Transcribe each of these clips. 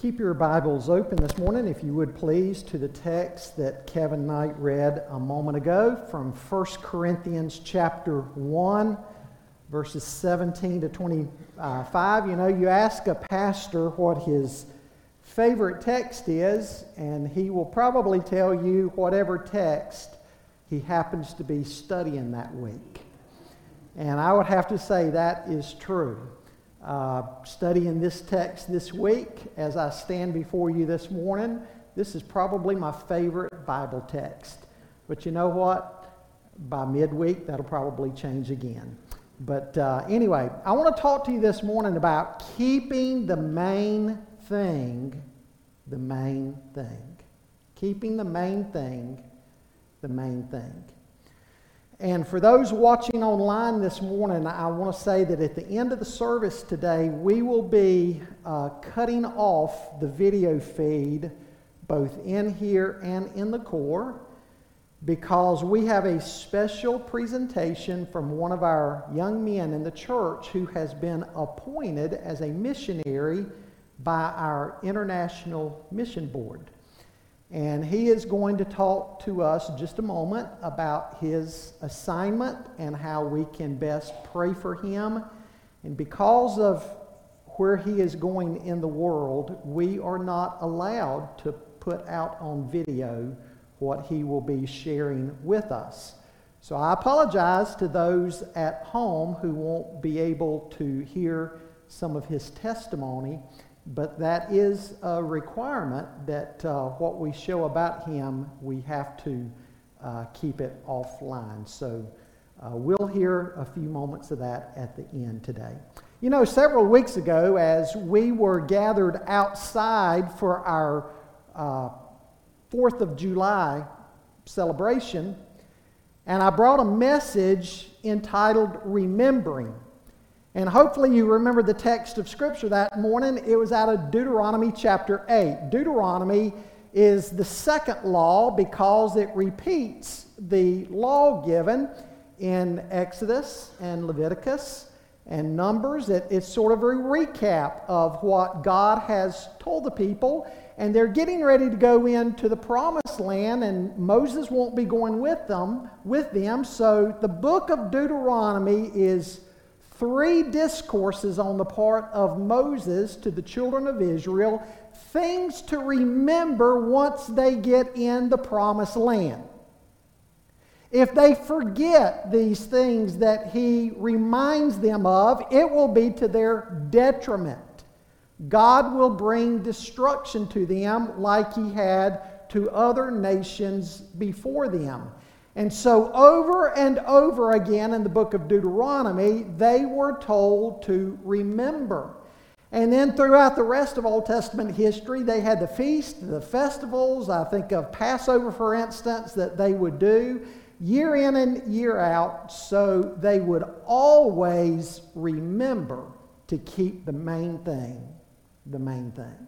Keep your Bibles open this morning, if you would please, to the text that Kevin Knight read a moment ago from 1 Corinthians chapter 1, verses 17 to 25. You know, you ask a pastor what his favorite text is, and he will probably tell you whatever text he happens to be studying that week. And I would have to say that is true uh, studying this text this week as I stand before you this morning. This is probably my favorite Bible text. But you know what? By midweek, that'll probably change again. But uh, anyway, I want to talk to you this morning about keeping the main thing the main thing. Keeping the main thing the main thing. And for those watching online this morning, I want to say that at the end of the service today, we will be uh, cutting off the video feed both in here and in the core because we have a special presentation from one of our young men in the church who has been appointed as a missionary by our International Mission Board. And he is going to talk to us just a moment about his assignment and how we can best pray for him. And because of where he is going in the world, we are not allowed to put out on video what he will be sharing with us. So I apologize to those at home who won't be able to hear some of his testimony. But that is a requirement that uh, what we show about him, we have to uh, keep it offline. So uh, we'll hear a few moments of that at the end today. You know, several weeks ago, as we were gathered outside for our uh, Fourth of July celebration, and I brought a message entitled Remembering. And hopefully you remember the text of Scripture that morning. It was out of Deuteronomy chapter 8. Deuteronomy is the second law because it repeats the law given in Exodus and Leviticus and Numbers. It, it's sort of a recap of what God has told the people. And they're getting ready to go into the promised land, and Moses won't be going with them, with them. So the book of Deuteronomy is three discourses on the part of Moses to the children of Israel, things to remember once they get in the promised land. If they forget these things that he reminds them of, it will be to their detriment. God will bring destruction to them like he had to other nations before them. And so, over and over again in the book of Deuteronomy, they were told to remember. And then throughout the rest of Old Testament history, they had the feast, the festivals. I think of Passover, for instance, that they would do year in and year out, so they would always remember to keep the main thing the main thing.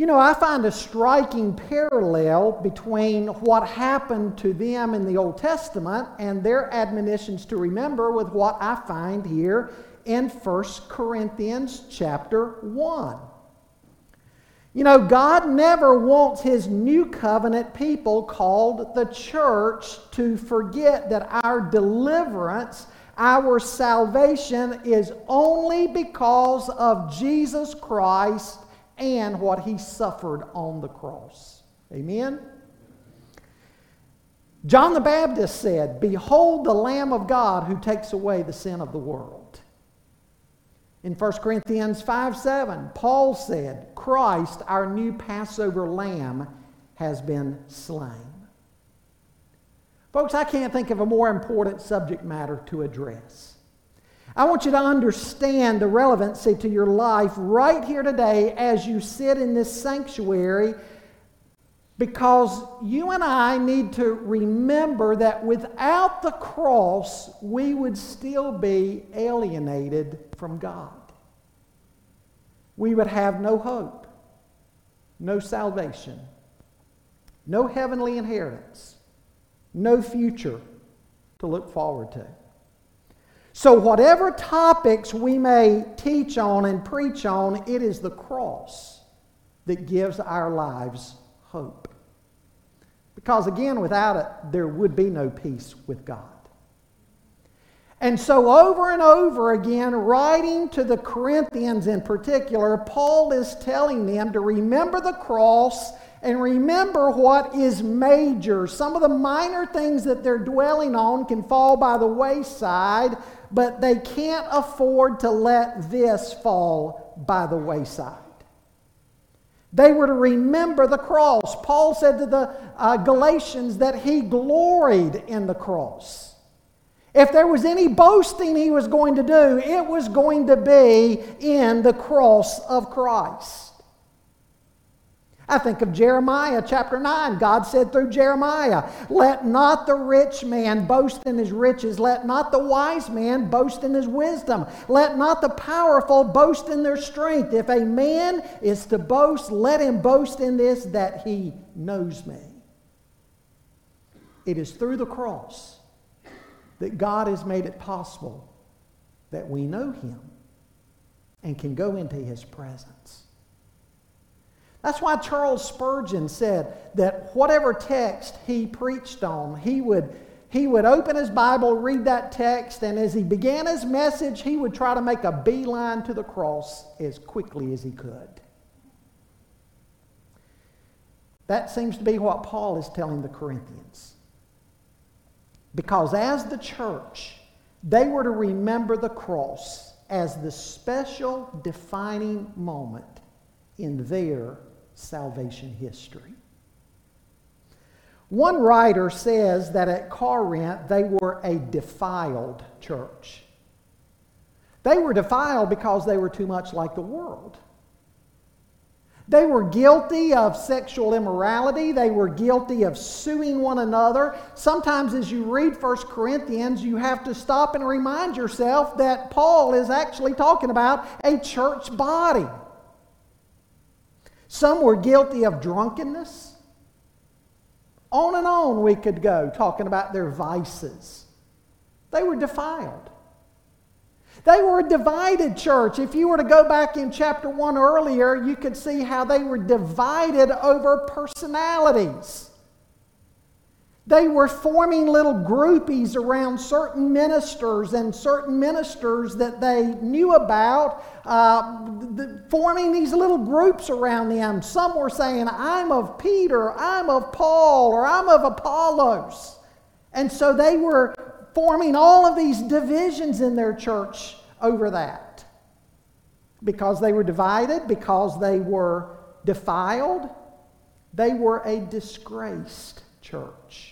You know, I find a striking parallel between what happened to them in the Old Testament and their admonitions to remember with what I find here in 1 Corinthians chapter 1. You know, God never wants his new covenant people called the church to forget that our deliverance, our salvation is only because of Jesus Christ and what he suffered on the cross. Amen? John the Baptist said, Behold the Lamb of God who takes away the sin of the world. In 1 Corinthians 5 7, Paul said, Christ, our new Passover lamb, has been slain. Folks, I can't think of a more important subject matter to address. I want you to understand the relevancy to your life right here today as you sit in this sanctuary because you and I need to remember that without the cross, we would still be alienated from God. We would have no hope, no salvation, no heavenly inheritance, no future to look forward to. So, whatever topics we may teach on and preach on, it is the cross that gives our lives hope. Because again, without it, there would be no peace with God. And so, over and over again, writing to the Corinthians in particular, Paul is telling them to remember the cross and remember what is major. Some of the minor things that they're dwelling on can fall by the wayside, but they can't afford to let this fall by the wayside. They were to remember the cross. Paul said to the uh, Galatians that he gloried in the cross. If there was any boasting he was going to do, it was going to be in the cross of Christ. I think of Jeremiah chapter 9. God said through Jeremiah, Let not the rich man boast in his riches. Let not the wise man boast in his wisdom. Let not the powerful boast in their strength. If a man is to boast, let him boast in this that he knows me. It is through the cross that God has made it possible that we know him and can go into his presence. That's why Charles Spurgeon said that whatever text he preached on, he would, he would open his Bible, read that text, and as he began his message, he would try to make a beeline to the cross as quickly as he could. That seems to be what Paul is telling the Corinthians. Because as the church, they were to remember the cross as the special defining moment in their salvation history. One writer says that at Corinth they were a defiled church. They were defiled because they were too much like the world. They were guilty of sexual immorality. They were guilty of suing one another. Sometimes, as you read 1 Corinthians, you have to stop and remind yourself that Paul is actually talking about a church body. Some were guilty of drunkenness. On and on we could go talking about their vices. They were defiled. They were a divided church. If you were to go back in chapter 1 earlier, you could see how they were divided over personalities. They were forming little groupies around certain ministers and certain ministers that they knew about, uh, the, forming these little groups around them. Some were saying, I'm of Peter, I'm of Paul, or I'm of Apollos. And so they were forming all of these divisions in their church over that. Because they were divided, because they were defiled, they were a disgraced church.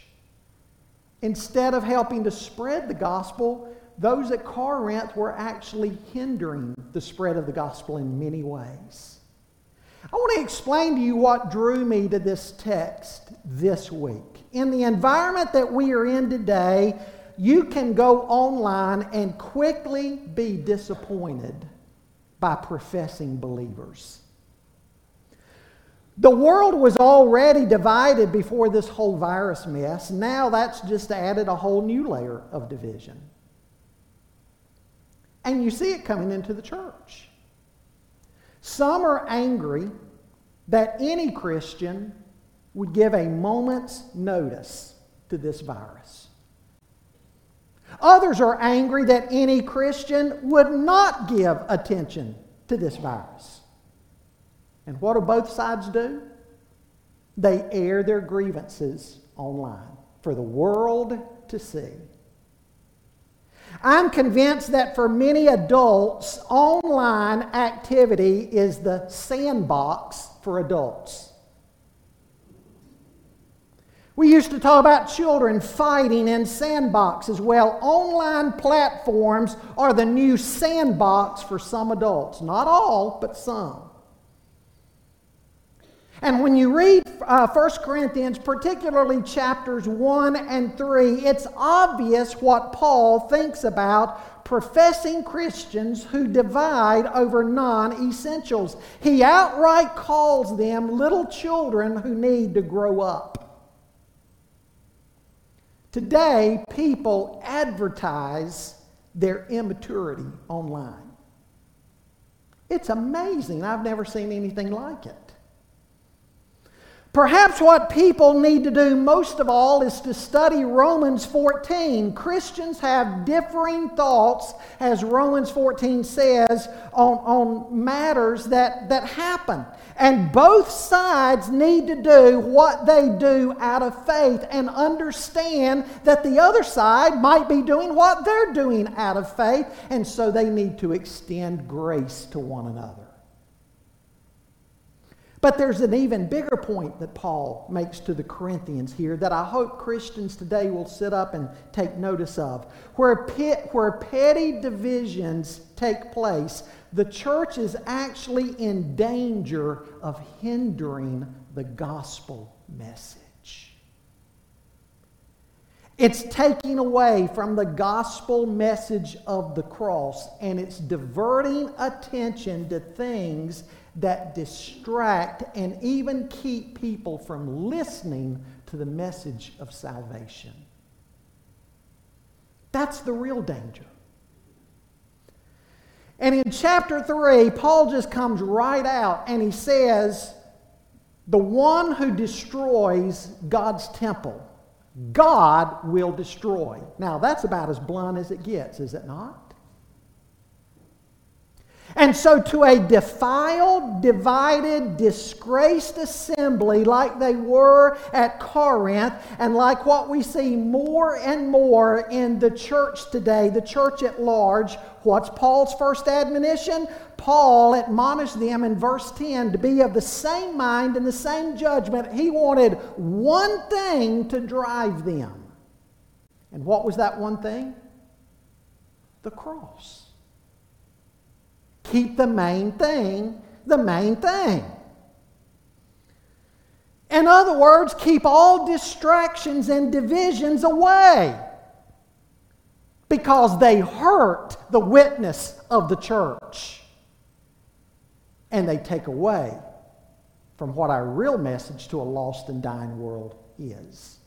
Instead of helping to spread the gospel, those at Corinth were actually hindering the spread of the gospel in many ways. I want to explain to you what drew me to this text this week. In the environment that we are in today, you can go online and quickly be disappointed by professing believers. The world was already divided before this whole virus mess. Now that's just added a whole new layer of division. And you see it coming into the church. Some are angry that any Christian would give a moment's notice to this virus. Others are angry that any Christian would not give attention to this virus. And what do both sides do? They air their grievances online for the world to see. I'm convinced that for many adults, online activity is the sandbox for adults. We used to talk about children fighting in sandboxes. Well, online platforms are the new sandbox for some adults. Not all, but some. And when you read uh, 1 Corinthians, particularly chapters 1 and 3, it's obvious what Paul thinks about professing Christians who divide over non essentials. He outright calls them little children who need to grow up. Today, people advertise their immaturity online. It's amazing. I've never seen anything like it. Perhaps what people need to do most of all is to study Romans 14. Christians have differing thoughts, as Romans 14 says, on, on matters that, that happen. And both sides need to do what they do out of faith and understand that the other side might be doing what they're doing out of faith, and so they need to extend grace to one another. But there's an even bigger point that Paul makes to the Corinthians here that I hope Christians today will sit up and take notice of. Where, pit, where petty divisions take place, the church is actually in danger of hindering the gospel message. It's taking away from the gospel message of the cross and it's diverting attention to things that distract and even keep people from listening to the message of salvation. That's the real danger. And in chapter 3, Paul just comes right out and he says, The one who destroys God's temple, God will destroy. Now, that's about as blunt as it gets, is it not? And so, to a defiled, divided, disgraced assembly like they were at Corinth, and like what we see more and more in the church today, the church at large, what's Paul's first admonition? Paul admonished them in verse 10 to be of the same mind and the same judgment. He wanted one thing to drive them. And what was that one thing? The cross. Keep the main thing the main thing. In other words, keep all distractions and divisions away because they hurt the witness of the church and they take away from what our real message to a lost and dying world is.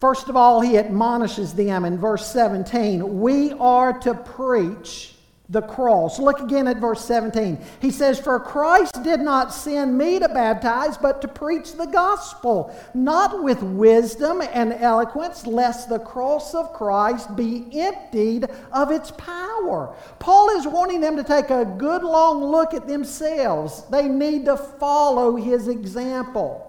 First of all, he admonishes them in verse 17 we are to preach the cross. Look again at verse 17. He says, For Christ did not send me to baptize, but to preach the gospel, not with wisdom and eloquence, lest the cross of Christ be emptied of its power. Paul is wanting them to take a good long look at themselves. They need to follow his example.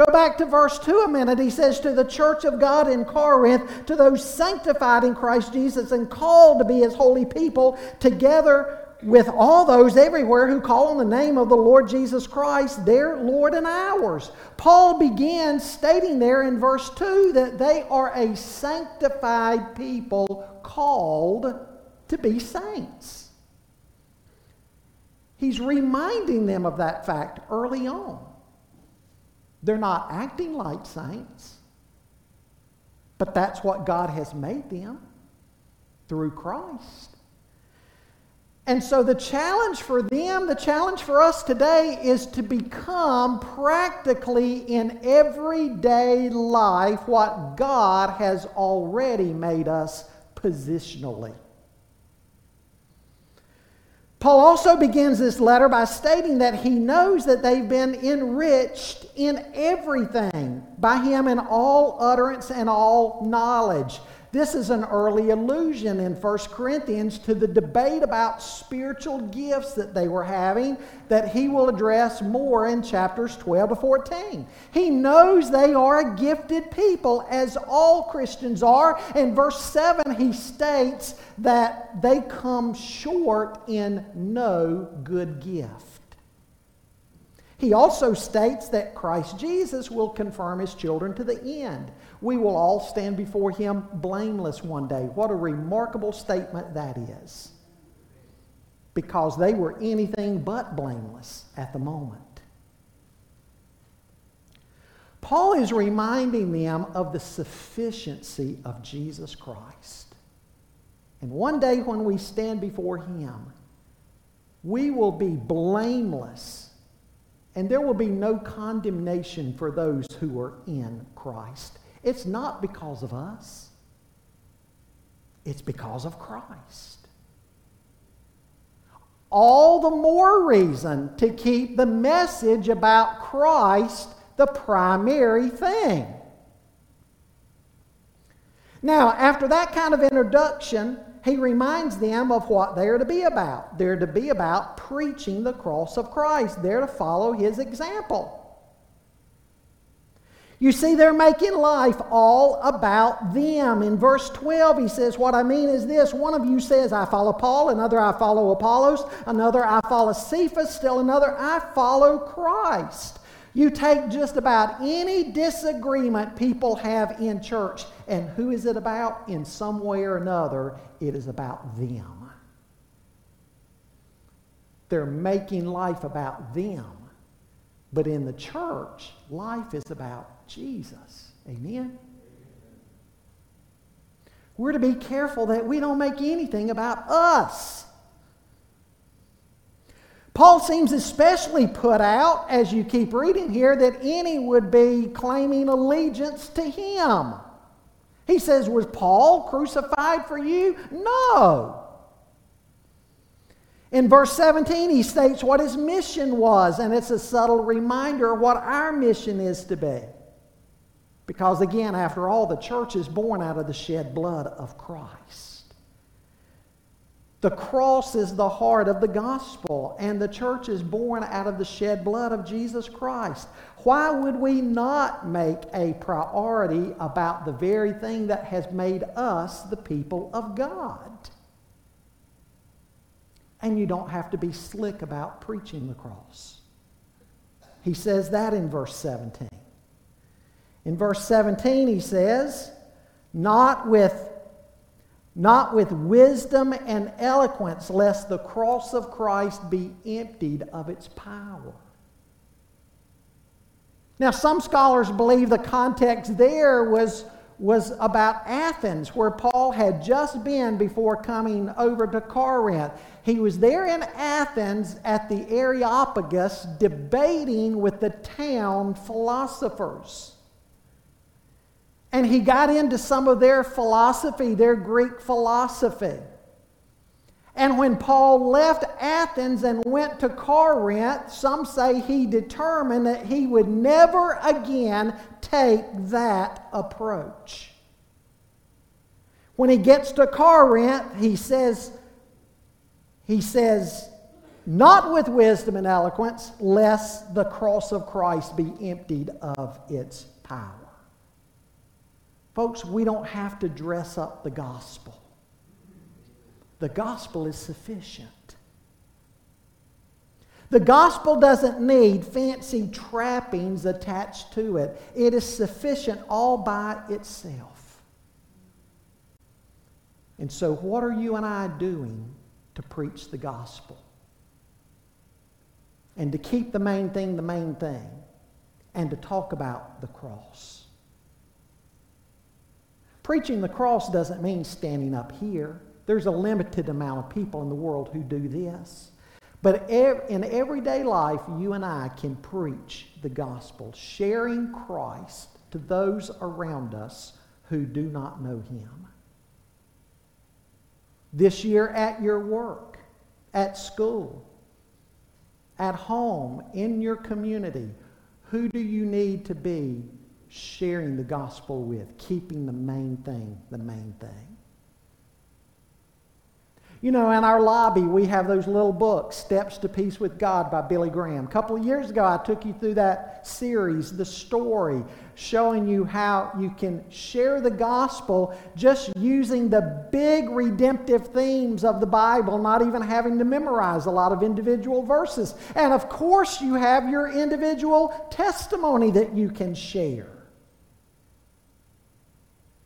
Go back to verse 2 a minute. He says, To the church of God in Corinth, to those sanctified in Christ Jesus and called to be his holy people, together with all those everywhere who call on the name of the Lord Jesus Christ, their Lord and ours. Paul begins stating there in verse 2 that they are a sanctified people called to be saints. He's reminding them of that fact early on. They're not acting like saints, but that's what God has made them through Christ. And so the challenge for them, the challenge for us today is to become practically in everyday life what God has already made us positionally. Paul also begins this letter by stating that he knows that they've been enriched in everything by him in all utterance and all knowledge. This is an early allusion in 1 Corinthians to the debate about spiritual gifts that they were having that he will address more in chapters 12 to 14. He knows they are a gifted people, as all Christians are. In verse 7, he states that they come short in no good gift. He also states that Christ Jesus will confirm his children to the end. We will all stand before him blameless one day. What a remarkable statement that is. Because they were anything but blameless at the moment. Paul is reminding them of the sufficiency of Jesus Christ. And one day when we stand before him, we will be blameless and there will be no condemnation for those who are in Christ. It's not because of us, it's because of Christ. All the more reason to keep the message about Christ the primary thing. Now, after that kind of introduction, he reminds them of what they are to be about. They're to be about preaching the cross of Christ, they're to follow his example. You see, they're making life all about them. In verse 12, he says, What I mean is this one of you says, I follow Paul, another, I follow Apollos, another, I follow Cephas, still another, I follow Christ. You take just about any disagreement people have in church, and who is it about? In some way or another, it is about them. They're making life about them. But in the church, life is about Jesus. Amen? We're to be careful that we don't make anything about us. Paul seems especially put out, as you keep reading here, that any would be claiming allegiance to him. He says, Was Paul crucified for you? No. In verse 17, he states what his mission was, and it's a subtle reminder of what our mission is to be. Because again, after all, the church is born out of the shed blood of Christ. The cross is the heart of the gospel, and the church is born out of the shed blood of Jesus Christ. Why would we not make a priority about the very thing that has made us the people of God? And you don't have to be slick about preaching the cross. He says that in verse 17. In verse 17, he says, not with, not with wisdom and eloquence, lest the cross of Christ be emptied of its power. Now, some scholars believe the context there was was about Athens, where Paul had just been before coming over to Corinth. He was there in Athens at the Areopagus debating with the town philosophers. And he got into some of their philosophy, their Greek philosophy. And when Paul left Athens and went to Corinth, some say he determined that he would never again take that approach. When he gets to Corinth, he says, he says, not with wisdom and eloquence, lest the cross of Christ be emptied of its power. Folks, we don't have to dress up the gospel. The gospel is sufficient. The gospel doesn't need fancy trappings attached to it, it is sufficient all by itself. And so, what are you and I doing to preach the gospel? And to keep the main thing the main thing, and to talk about the cross. Preaching the cross doesn't mean standing up here. There's a limited amount of people in the world who do this. But in everyday life, you and I can preach the gospel, sharing Christ to those around us who do not know him. This year at your work, at school, at home, in your community, who do you need to be sharing the gospel with, keeping the main thing the main thing? You know, in our lobby, we have those little books, Steps to Peace with God by Billy Graham. A couple of years ago, I took you through that series, The Story, showing you how you can share the gospel just using the big redemptive themes of the Bible, not even having to memorize a lot of individual verses. And of course, you have your individual testimony that you can share.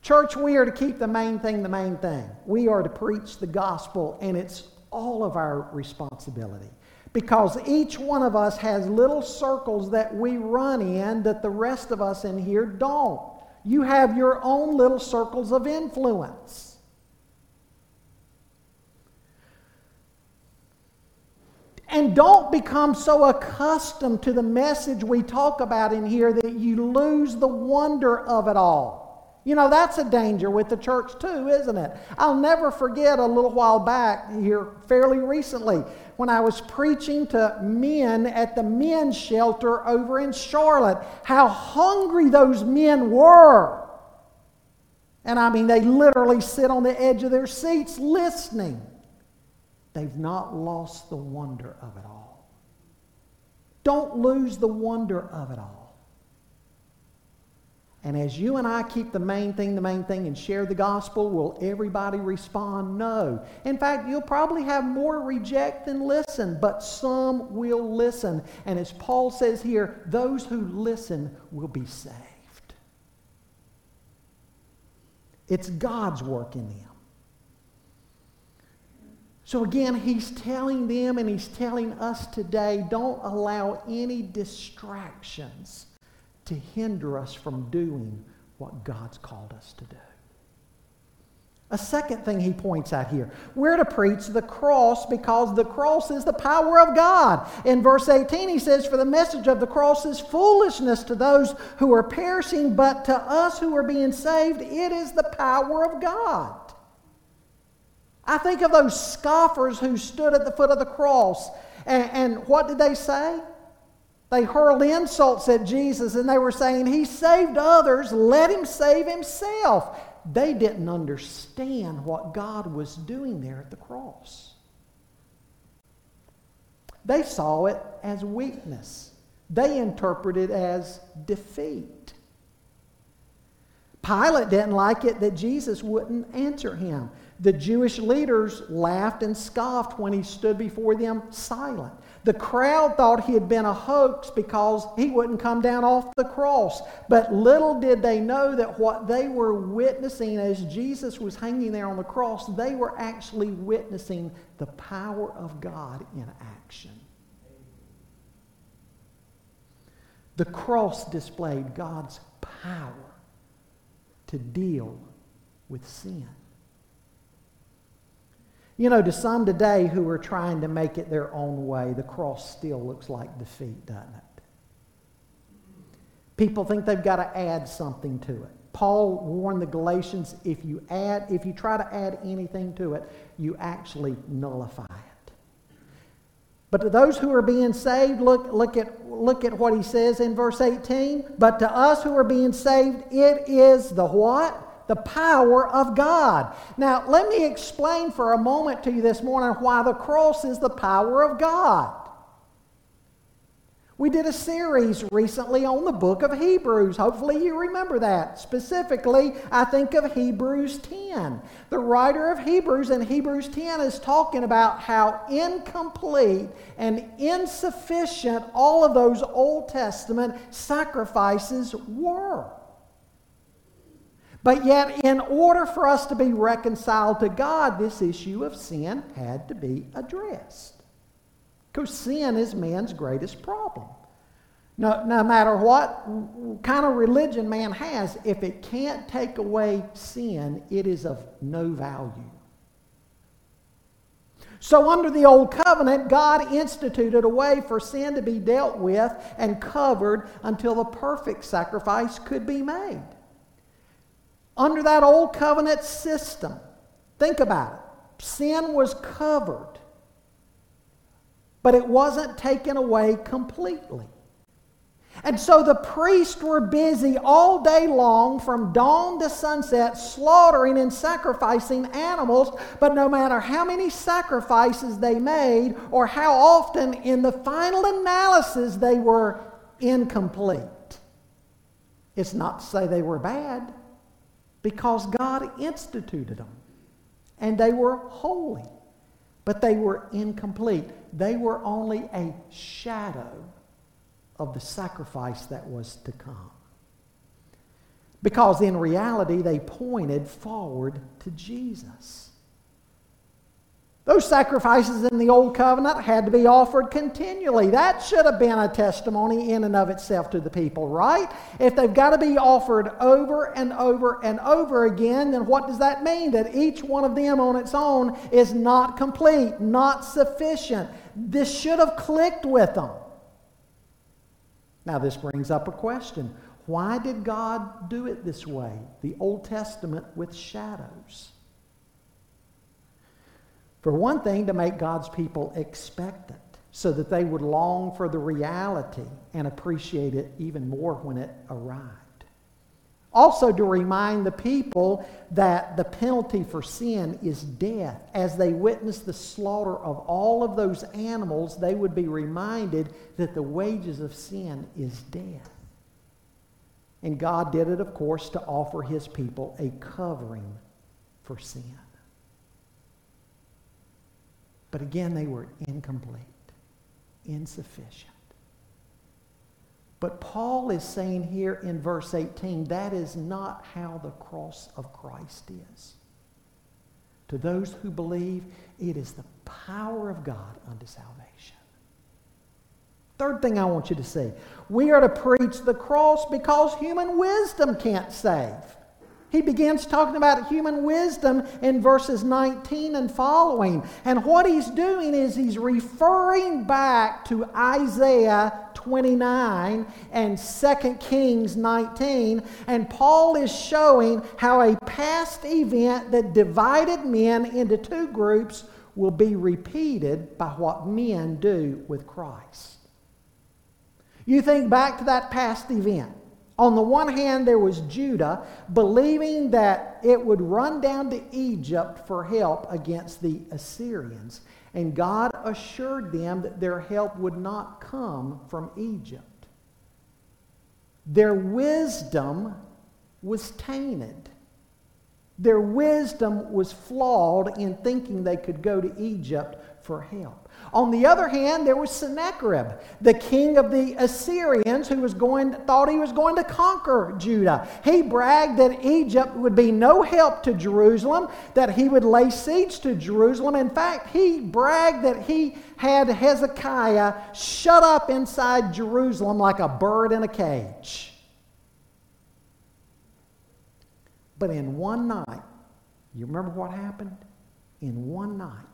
Church, we are to keep the main thing the main thing. We are to preach the gospel, and it's all of our responsibility. Because each one of us has little circles that we run in that the rest of us in here don't. You have your own little circles of influence. And don't become so accustomed to the message we talk about in here that you lose the wonder of it all. You know, that's a danger with the church too, isn't it? I'll never forget a little while back here, fairly recently, when I was preaching to men at the men's shelter over in Charlotte, how hungry those men were. And I mean, they literally sit on the edge of their seats listening. They've not lost the wonder of it all. Don't lose the wonder of it all. And as you and I keep the main thing the main thing and share the gospel, will everybody respond? No. In fact, you'll probably have more reject than listen, but some will listen. And as Paul says here, those who listen will be saved. It's God's work in them. So again, he's telling them and he's telling us today don't allow any distractions to hinder us from doing what God's called us to do. A second thing he points out here we're to preach the cross because the cross is the power of God. In verse 18, he says, For the message of the cross is foolishness to those who are perishing, but to us who are being saved, it is the power of God. I think of those scoffers who stood at the foot of the cross, and, and what did they say? They hurled insults at Jesus and they were saying, He saved others, let him save himself. They didn't understand what God was doing there at the cross. They saw it as weakness, they interpreted it as defeat. Pilate didn't like it that Jesus wouldn't answer him. The Jewish leaders laughed and scoffed when he stood before them silent. The crowd thought he had been a hoax because he wouldn't come down off the cross. But little did they know that what they were witnessing as Jesus was hanging there on the cross, they were actually witnessing the power of God in action. The cross displayed God's power to deal with sin. You know, to some today who are trying to make it their own way, the cross still looks like defeat, doesn't it? People think they've got to add something to it. Paul warned the Galatians if you add, if you try to add anything to it, you actually nullify it. But to those who are being saved, look, look, at, look at what he says in verse 18. But to us who are being saved, it is the what? The power of God. Now, let me explain for a moment to you this morning why the cross is the power of God. We did a series recently on the book of Hebrews. Hopefully, you remember that. Specifically, I think of Hebrews 10. The writer of Hebrews in Hebrews 10 is talking about how incomplete and insufficient all of those Old Testament sacrifices were. But yet, in order for us to be reconciled to God, this issue of sin had to be addressed. Because sin is man's greatest problem. No, no matter what kind of religion man has, if it can't take away sin, it is of no value. So, under the Old Covenant, God instituted a way for sin to be dealt with and covered until the perfect sacrifice could be made. Under that old covenant system, think about it. Sin was covered, but it wasn't taken away completely. And so the priests were busy all day long from dawn to sunset slaughtering and sacrificing animals, but no matter how many sacrifices they made or how often, in the final analysis, they were incomplete. It's not to say they were bad because God instituted them. And they were holy, but they were incomplete. They were only a shadow of the sacrifice that was to come. Because in reality, they pointed forward to Jesus. Those sacrifices in the Old Covenant had to be offered continually. That should have been a testimony in and of itself to the people, right? If they've got to be offered over and over and over again, then what does that mean? That each one of them on its own is not complete, not sufficient. This should have clicked with them. Now, this brings up a question Why did God do it this way? The Old Testament with shadows. For one thing, to make God's people expectant so that they would long for the reality and appreciate it even more when it arrived. Also, to remind the people that the penalty for sin is death. As they witness the slaughter of all of those animals, they would be reminded that the wages of sin is death. And God did it, of course, to offer his people a covering for sin. But again, they were incomplete, insufficient. But Paul is saying here in verse 18 that is not how the cross of Christ is. To those who believe, it is the power of God unto salvation. Third thing I want you to see we are to preach the cross because human wisdom can't save. He begins talking about human wisdom in verses 19 and following. And what he's doing is he's referring back to Isaiah 29 and 2 Kings 19. And Paul is showing how a past event that divided men into two groups will be repeated by what men do with Christ. You think back to that past event. On the one hand, there was Judah believing that it would run down to Egypt for help against the Assyrians. And God assured them that their help would not come from Egypt. Their wisdom was tainted. Their wisdom was flawed in thinking they could go to Egypt for help. On the other hand, there was Sennacherib, the king of the Assyrians, who was going, thought he was going to conquer Judah. He bragged that Egypt would be no help to Jerusalem, that he would lay siege to Jerusalem. In fact, he bragged that he had Hezekiah shut up inside Jerusalem like a bird in a cage. But in one night, you remember what happened? In one night,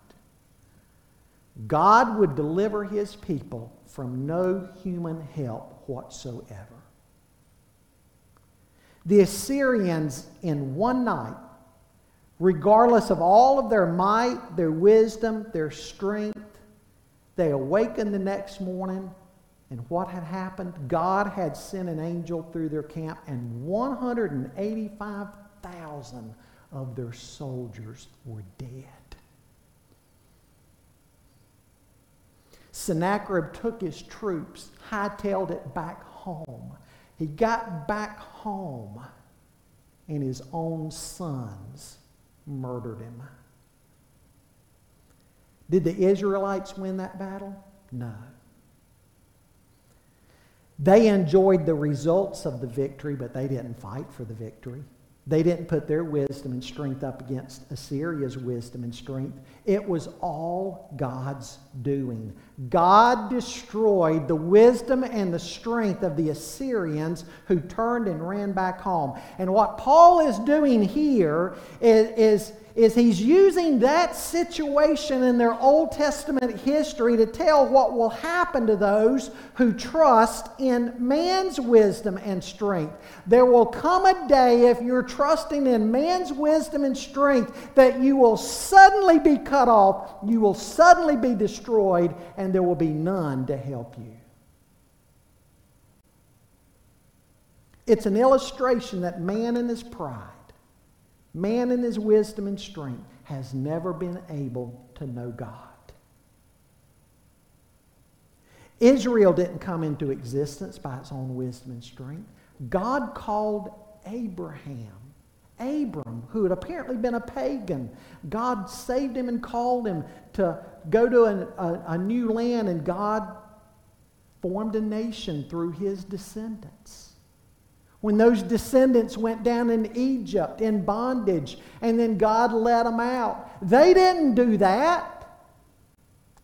God would deliver his people from no human help whatsoever. The Assyrians, in one night, regardless of all of their might, their wisdom, their strength, they awakened the next morning, and what had happened? God had sent an angel through their camp, and 185,000 of their soldiers were dead. Sennacherib took his troops, hightailed it back home. He got back home, and his own sons murdered him. Did the Israelites win that battle? No. They enjoyed the results of the victory, but they didn't fight for the victory. They didn't put their wisdom and strength up against Assyria's wisdom and strength. It was all God's doing. God destroyed the wisdom and the strength of the Assyrians who turned and ran back home. And what Paul is doing here is, is is he's using that situation in their Old Testament history to tell what will happen to those who trust in man's wisdom and strength. There will come a day, if you're trusting in man's wisdom and strength, that you will suddenly be cut off, you will suddenly be destroyed, and there will be none to help you. It's an illustration that man in his pride Man in his wisdom and strength has never been able to know God. Israel didn't come into existence by its own wisdom and strength. God called Abraham, Abram, who had apparently been a pagan. God saved him and called him to go to a, a, a new land, and God formed a nation through his descendants when those descendants went down in Egypt in bondage and then God let them out. They didn't do that.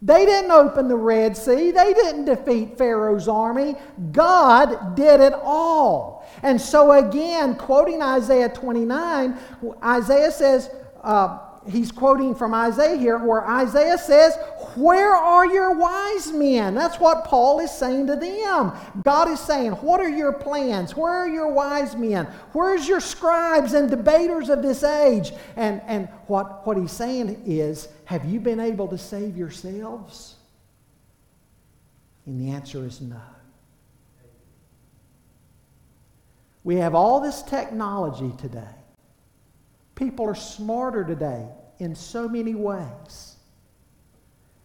They didn't open the Red Sea. They didn't defeat Pharaoh's army. God did it all. And so, again, quoting Isaiah 29, Isaiah says, uh, he's quoting from Isaiah here, where Isaiah says, Where are your wise men? That's what Paul is saying to them. God is saying, What are your plans? Where are your wise men? Where's your scribes and debaters of this age? And, and what, what he's saying is, Have you been able to save yourselves? And the answer is no. We have all this technology today. People are smarter today in so many ways.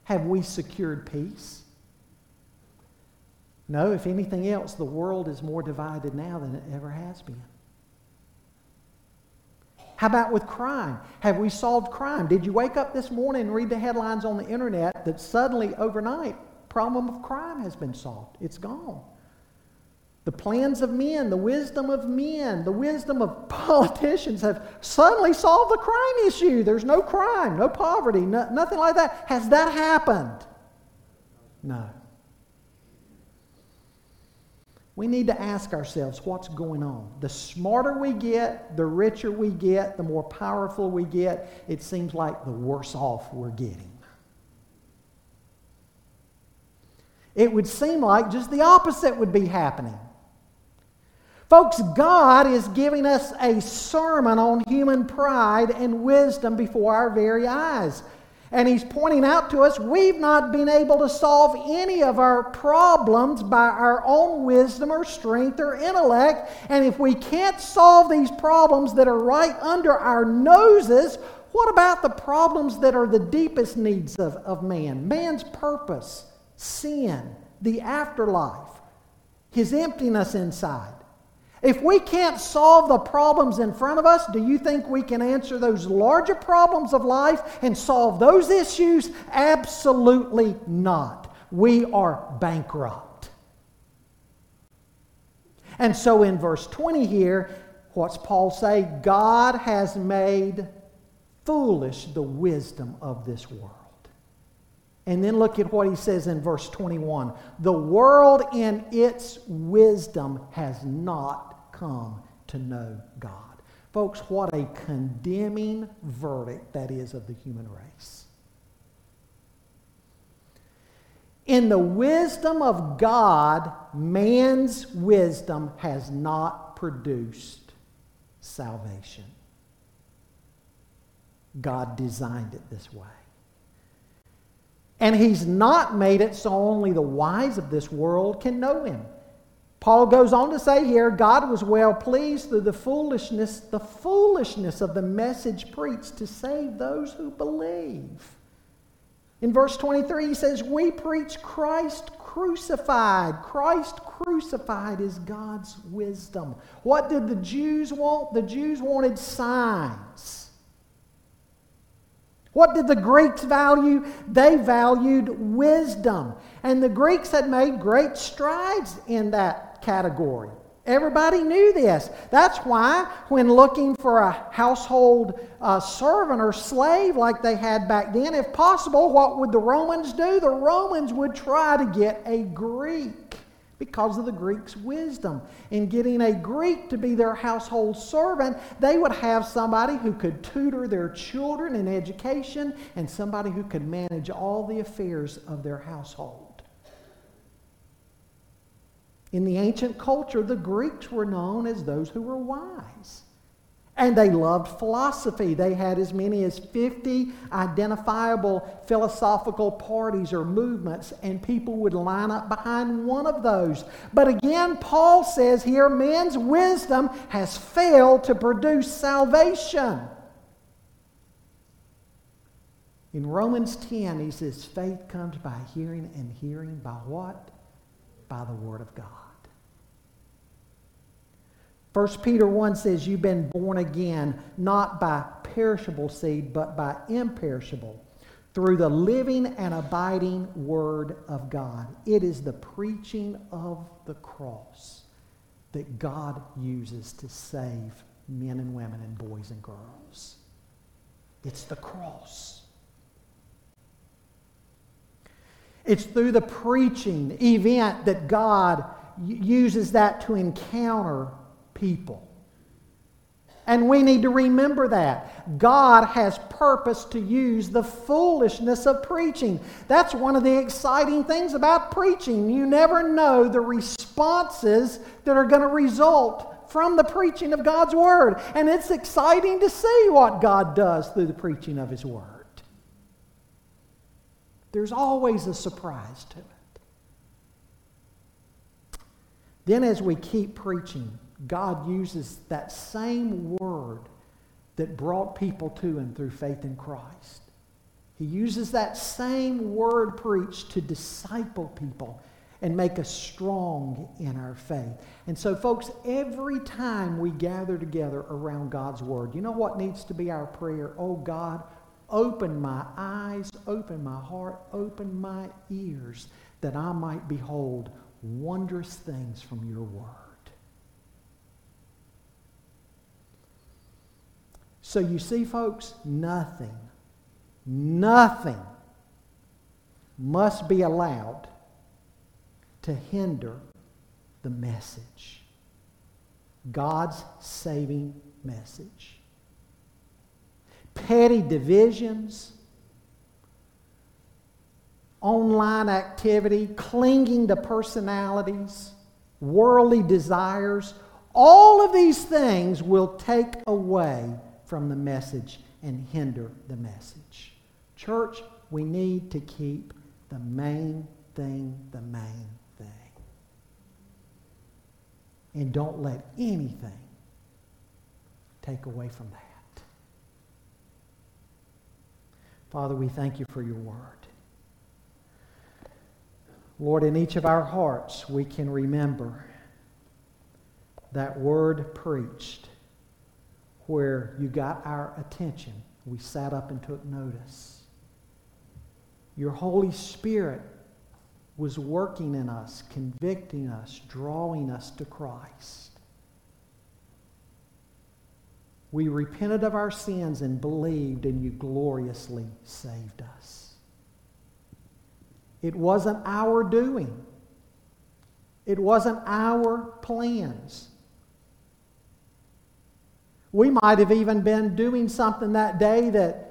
Have we secured peace? No, if anything else, the world is more divided now than it ever has been. How about with crime? Have we solved crime? Did you wake up this morning and read the headlines on the internet that suddenly overnight problem of crime has been solved? It's gone. The plans of men, the wisdom of men, the wisdom of politicians have suddenly solved the crime issue. There's no crime, no poverty, no, nothing like that. Has that happened? No. We need to ask ourselves what's going on. The smarter we get, the richer we get, the more powerful we get, it seems like the worse off we're getting. It would seem like just the opposite would be happening. Folks, God is giving us a sermon on human pride and wisdom before our very eyes. And He's pointing out to us we've not been able to solve any of our problems by our own wisdom or strength or intellect. And if we can't solve these problems that are right under our noses, what about the problems that are the deepest needs of, of man? Man's purpose, sin, the afterlife, his emptiness inside. If we can't solve the problems in front of us, do you think we can answer those larger problems of life and solve those issues? Absolutely not. We are bankrupt. And so in verse 20 here, what's Paul say? God has made foolish the wisdom of this world. And then look at what he says in verse 21 The world in its wisdom has not come to know God. Folks, what a condemning verdict that is of the human race. In the wisdom of God, man's wisdom has not produced salvation. God designed it this way. And He's not made it so only the wise of this world can know Him. Paul goes on to say here, God was well pleased through the foolishness, the foolishness of the message preached to save those who believe. In verse 23, he says, We preach Christ crucified. Christ crucified is God's wisdom. What did the Jews want? The Jews wanted signs. What did the Greeks value? They valued wisdom. And the Greeks had made great strides in that category. Everybody knew this. That's why, when looking for a household uh, servant or slave like they had back then, if possible, what would the Romans do? The Romans would try to get a Greek because of the Greeks' wisdom. In getting a Greek to be their household servant, they would have somebody who could tutor their children in education and somebody who could manage all the affairs of their household. In the ancient culture, the Greeks were known as those who were wise. And they loved philosophy. They had as many as 50 identifiable philosophical parties or movements, and people would line up behind one of those. But again, Paul says here man's wisdom has failed to produce salvation. In Romans 10, he says, faith comes by hearing, and hearing by what? By the Word of God. 1 Peter 1 says, You've been born again, not by perishable seed, but by imperishable, through the living and abiding Word of God. It is the preaching of the cross that God uses to save men and women and boys and girls. It's the cross. It's through the preaching event that God uses that to encounter people And we need to remember that. God has purpose to use the foolishness of preaching. That's one of the exciting things about preaching. You never know the responses that are going to result from the preaching of God's Word. And it's exciting to see what God does through the preaching of His Word. There's always a surprise to it. Then, as we keep preaching, God uses that same word that brought people to Him through faith in Christ. He uses that same word preached to disciple people and make us strong in our faith. And so, folks, every time we gather together around God's Word, you know what needs to be our prayer? Oh, God, open my eyes, open my heart, open my ears, that I might behold wondrous things from your Word. So you see, folks, nothing, nothing must be allowed to hinder the message. God's saving message. Petty divisions, online activity, clinging to personalities, worldly desires, all of these things will take away from the message and hinder the message. Church, we need to keep the main thing the main thing. And don't let anything take away from that. Father, we thank you for your word. Lord, in each of our hearts, we can remember that word preached where you got our attention. We sat up and took notice. Your Holy Spirit was working in us, convicting us, drawing us to Christ. We repented of our sins and believed, and you gloriously saved us. It wasn't our doing. It wasn't our plans. We might have even been doing something that day that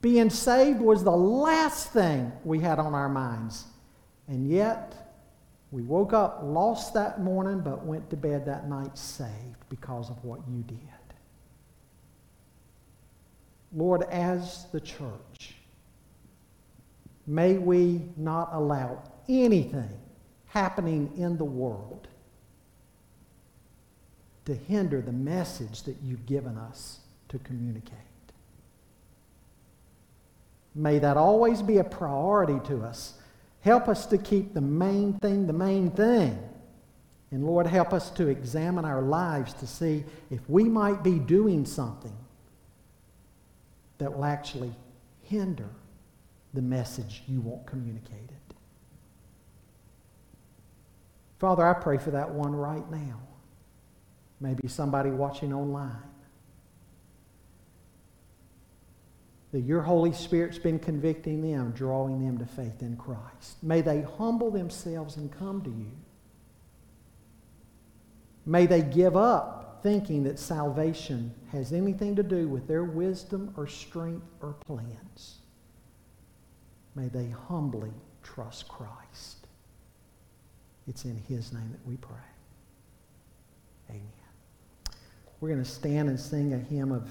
being saved was the last thing we had on our minds. And yet, we woke up lost that morning, but went to bed that night saved because of what you did. Lord, as the church, may we not allow anything happening in the world to hinder the message that you've given us to communicate. May that always be a priority to us. Help us to keep the main thing the main thing. And Lord, help us to examine our lives to see if we might be doing something that will actually hinder the message you want communicated. Father, I pray for that one right now maybe somebody watching online. That your Holy Spirit's been convicting them, drawing them to faith in Christ. May they humble themselves and come to you. May they give up thinking that salvation has anything to do with their wisdom or strength or plans. May they humbly trust Christ. It's in His name that we pray. Amen. We're going to stand and sing a hymn of